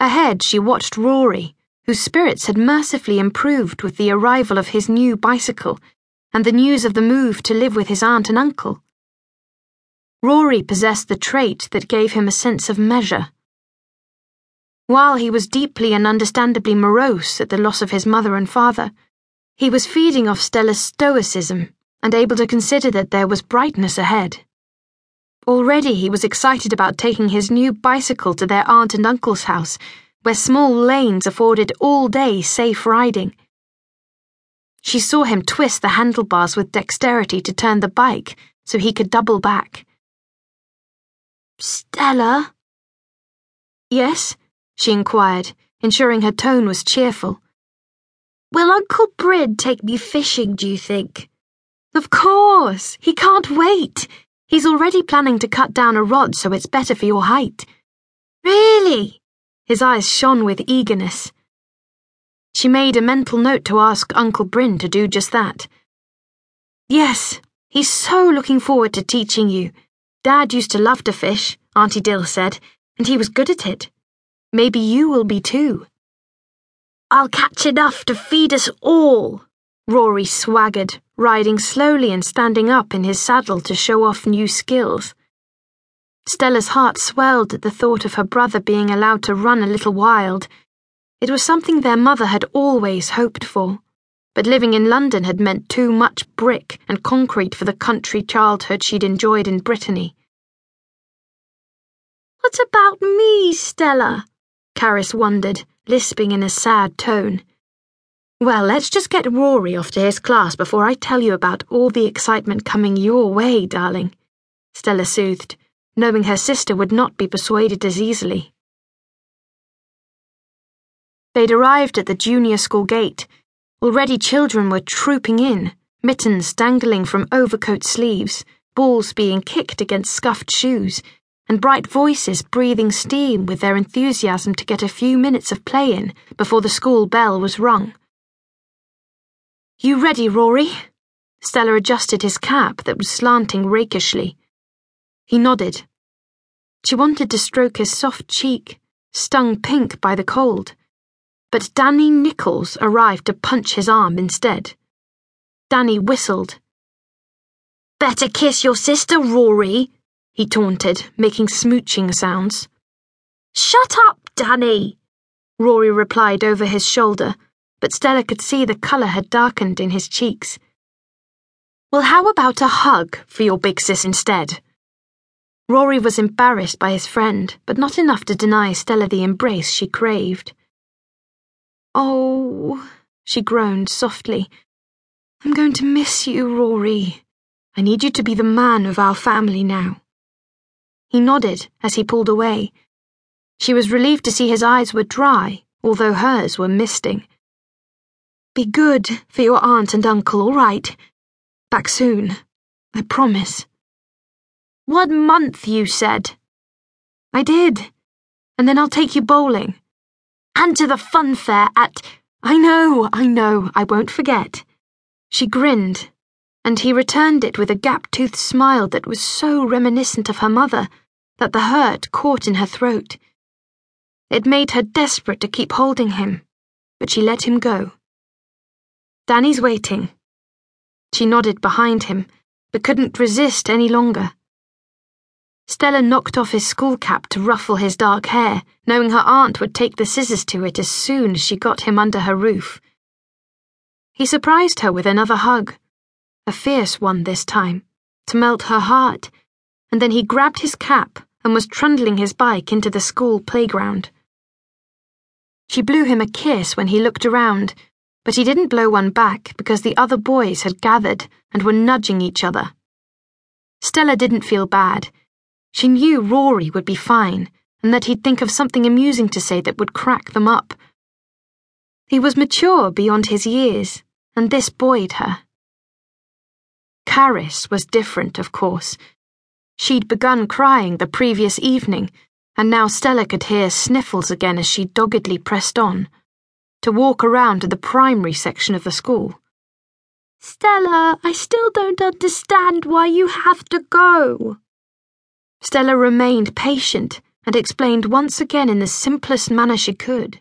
Ahead, she watched Rory, whose spirits had mercifully improved with the arrival of his new bicycle and the news of the move to live with his aunt and uncle. Rory possessed the trait that gave him a sense of measure. While he was deeply and understandably morose at the loss of his mother and father, he was feeding off Stella's stoicism and able to consider that there was brightness ahead. Already he was excited about taking his new bicycle to their aunt and uncle's house, where small lanes afforded all day safe riding. She saw him twist the handlebars with dexterity to turn the bike so he could double back. Stella? Yes? she inquired, ensuring her tone was cheerful. Will Uncle Bryn take me fishing, do you think? Of course! He can't wait! He's already planning to cut down a rod so it's better for your height. Really? His eyes shone with eagerness. She made a mental note to ask Uncle Bryn to do just that. Yes, he's so looking forward to teaching you. Dad used to love to fish, Auntie Dill said, and he was good at it. Maybe you will be too. I'll catch enough to feed us all, Rory swaggered, riding slowly and standing up in his saddle to show off new skills. Stella's heart swelled at the thought of her brother being allowed to run a little wild it was something their mother had always hoped for, but living in London had meant too much brick and concrete for the country childhood she'd enjoyed in Brittany. What about me, Stella? Caris wondered, lisping in a sad tone. Well, let's just get Rory off to his class before I tell you about all the excitement coming your way, darling, Stella soothed, knowing her sister would not be persuaded as easily. They'd arrived at the junior school gate. Already children were trooping in, mittens dangling from overcoat sleeves, balls being kicked against scuffed shoes, and bright voices breathing steam with their enthusiasm to get a few minutes of play in before the school bell was rung. You ready, Rory? Stella adjusted his cap that was slanting rakishly. He nodded. She wanted to stroke his soft cheek, stung pink by the cold but Danny Nichols arrived to punch his arm instead. Danny whistled. Better kiss your sister, Rory, he taunted, making smooching sounds. Shut up, Danny, Rory replied over his shoulder, but Stella could see the colour had darkened in his cheeks. Well, how about a hug for your big sis instead? Rory was embarrassed by his friend, but not enough to deny Stella the embrace she craved. Oh, she groaned softly. I'm going to miss you, Rory. I need you to be the man of our family now. He nodded as he pulled away. She was relieved to see his eyes were dry, although hers were misting. Be good for your aunt and uncle, all right? Back soon. I promise. One month, you said. I did. And then I'll take you bowling and to the fun fair at. I know, I know, I won't forget. She grinned, and he returned it with a gap toothed smile that was so reminiscent of her mother that the hurt caught in her throat. It made her desperate to keep holding him, but she let him go. Danny's waiting. She nodded behind him, but couldn't resist any longer. Stella knocked off his school cap to ruffle his dark hair, knowing her aunt would take the scissors to it as soon as she got him under her roof. He surprised her with another hug, a fierce one this time, to melt her heart, and then he grabbed his cap and was trundling his bike into the school playground. She blew him a kiss when he looked around, but he didn't blow one back because the other boys had gathered and were nudging each other. Stella didn't feel bad she knew Rory would be fine, and that he'd think of something amusing to say that would crack them up. He was mature beyond his years, and this buoyed her. Caris was different, of course. She'd begun crying the previous evening, and now Stella could hear sniffles again as she doggedly pressed on to walk around to the primary section of the school. Stella, I still don't understand why you have to go. Stella remained patient, and explained once again in the simplest manner she could.